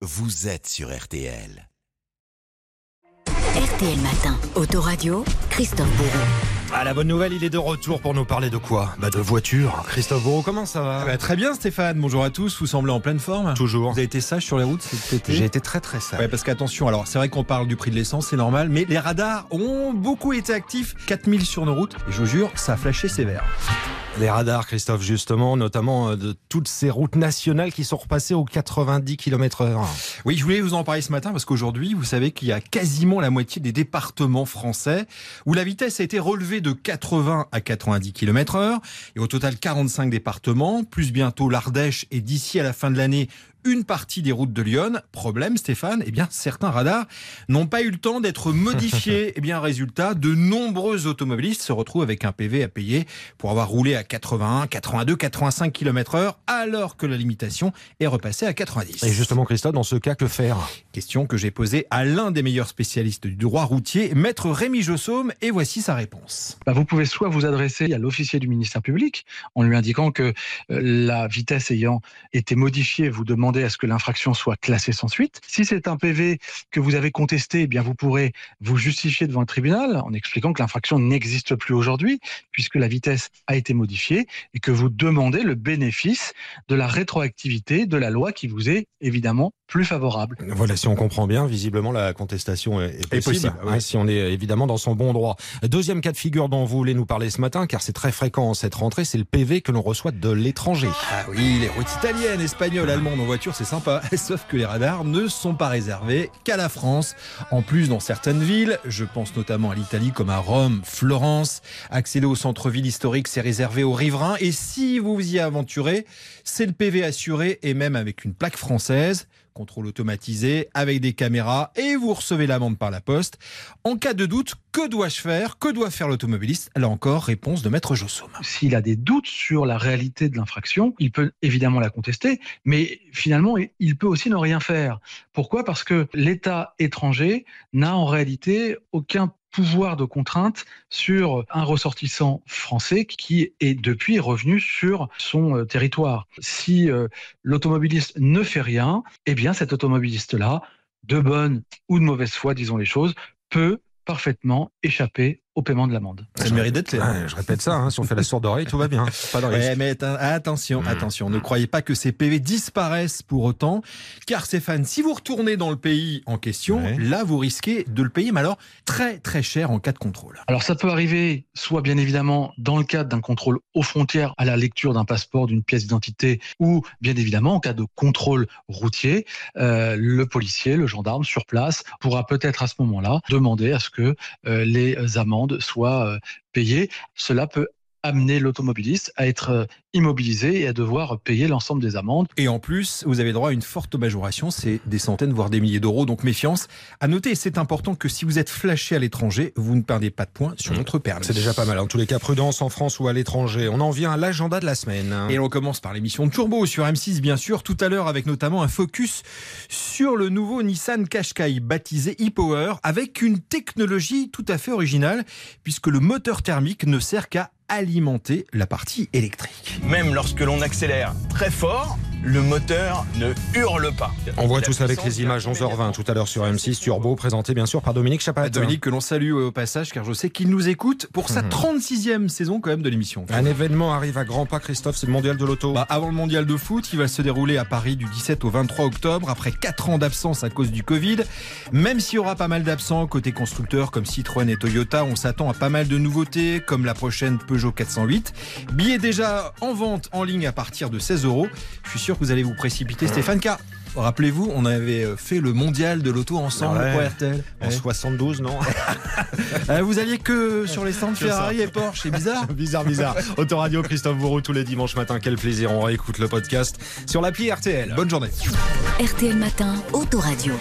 vous êtes sur RTL. RTL Matin, Autoradio, Christophe Bourreau. Ah, la bonne nouvelle, il est de retour pour nous parler de quoi? Bah de voiture. Christophe Bourreau, comment ça va? Bah, très bien Stéphane, bonjour à tous, vous semblez en pleine forme? Toujours. Vous avez été sage sur les routes cet été? J'ai été très très sage. Ouais, parce qu'attention, alors c'est vrai qu'on parle du prix de l'essence, c'est normal, mais les radars ont beaucoup été actifs, 4000 sur nos routes, et je vous jure, ça a flashé sévère. Les radars, Christophe, justement, notamment euh, de toutes ces routes nationales qui sont repassées aux 90 km/h. Oui, je voulais vous en parler ce matin parce qu'aujourd'hui, vous savez qu'il y a quasiment la moitié des départements français où la vitesse a été relevée de 80 à 90 km/h, et au total 45 départements, plus bientôt l'Ardèche, et d'ici à la fin de l'année, une partie des routes de Lyon. Problème, Stéphane, eh bien, certains radars n'ont pas eu le temps d'être modifiés. eh bien, résultat, de nombreux automobilistes se retrouvent avec un PV à payer pour avoir roulé à 81, 82, 85 km heure, alors que la limitation est repassée à 90. Et justement, Christophe, dans ce cas, que faire? Question que j'ai posée à l'un des meilleurs spécialistes du droit routier, maître Rémi Jossaume, et voici sa réponse. Bah, vous pouvez soit vous adresser à l'officier du ministère public en lui indiquant que euh, la vitesse ayant été modifiée, vous à ce que l'infraction soit classée sans suite. Si c'est un PV que vous avez contesté, eh bien vous pourrez vous justifier devant le tribunal en expliquant que l'infraction n'existe plus aujourd'hui puisque la vitesse a été modifiée et que vous demandez le bénéfice de la rétroactivité de la loi qui vous est évidemment plus favorable. Voilà, si on comprend bien, visiblement la contestation est, est possible, possible, hein, oui. si on est évidemment dans son bon droit. Deuxième cas de figure dont vous voulez nous parler ce matin, car c'est très fréquent en cette rentrée, c'est le PV que l'on reçoit de l'étranger. Ah oui, les routes italiennes, espagnoles, allemandes en voiture, c'est sympa. Sauf que les radars ne sont pas réservés qu'à la France. En plus, dans certaines villes, je pense notamment à l'Italie comme à Rome, Florence, accéder au centre-ville historique, c'est réservé aux riverains. Et si vous vous y aventurez, c'est le PV assuré et même avec une plaque française. Contrôle automatisé avec des caméras et vous recevez l'amende par la poste. En cas de doute, que dois-je faire? Que doit faire l'automobiliste? Là encore, réponse de maître Jossaume. S'il a des doutes sur la réalité de l'infraction, il peut évidemment la contester, mais finalement, il peut aussi ne rien faire. Pourquoi? Parce que l'État étranger n'a en réalité aucun pouvoir de contrainte sur un ressortissant français qui est depuis revenu sur son euh, territoire. Si euh, l'automobiliste ne fait rien, eh bien cet automobiliste-là, de bonne ou de mauvaise foi, disons les choses, peut parfaitement échapper au paiement de l'amende. Ça mérite d'être clair. Ouais, je répète ça, hein, si on fait la sourde oreille, tout va bien. Pas de risque. Ouais, mais atten- attention, Mmh. attention, ne croyez pas que ces PV disparaissent pour autant, car Stéphane, si vous retournez dans le pays en question, Ouais. là vous risquez de le payer, mais alors très très cher en cas de contrôle. Alors ça peut arriver soit bien évidemment dans le cadre d'un contrôle aux frontières à la lecture d'un passeport, d'une pièce d'identité, ou bien évidemment en cas de contrôle routier, euh, le policier, le gendarme sur place pourra peut-être à ce moment-là demander à ce que euh, les amendes soient euh, payées. Cela peut amener l'automobiliste à être euh, immobilisé et à devoir payer l'ensemble des amendes. Et en plus, vous avez droit à une forte majoration, c'est des centaines voire des milliers d'euros, donc méfiance. À noter, c'est important que si vous êtes flashé à l'étranger, vous ne perdez pas de points sur votre permis. C'est déjà pas mal. En tous les cas, prudence en France ou à l'étranger. On en vient à l'agenda de la semaine. Et on commence par l'émission de Turbo sur M6, bien sûr, tout à l'heure avec notamment un focus sur le nouveau Nissan Qashqai baptisé e-Power avec une technologie tout à fait originale puisque le moteur thermique ne sert qu'à alimenter la partie électrique. Même lorsque l'on accélère très fort, le moteur ne hurle pas. On voit tous avec les images vient 11h20 tout à l'heure sur M6 Turbo, présenté bien sûr par Dominique Chapat. Dominique que l'on salue au passage car je sais qu'il nous écoute pour sa 36e saison quand même de l'émission. Un événement arrive à grands pas, Christophe, c'est le mondial de l'auto. Bah, avant le mondial de foot, qui va se dérouler à Paris du 17 au 23 octobre, après 4 ans d'absence à cause du Covid. Même s'il y aura pas mal d'absents côté constructeurs comme Citroën et Toyota, on s'attend à pas mal de nouveautés, comme la prochaine Peugeot 408. Billets déjà en vente en ligne à partir de 16 euros. Je suis sûr que vous allez vous précipiter, Stéphane, car rappelez-vous, on avait euh, fait le mondial de l'auto ensemble Ouais. pour RTL. en Ouais. 72, non Euh, vous alliez que sur les stands. Ferrari et Porsche, c'est bizarre. Bizarre, bizarre. Autoradio, Christophe Bourreau tous les dimanches matin. Quel plaisir. On réécoute le podcast sur l'appli RTL. Bonne journée. RTL Matin, Autoradio.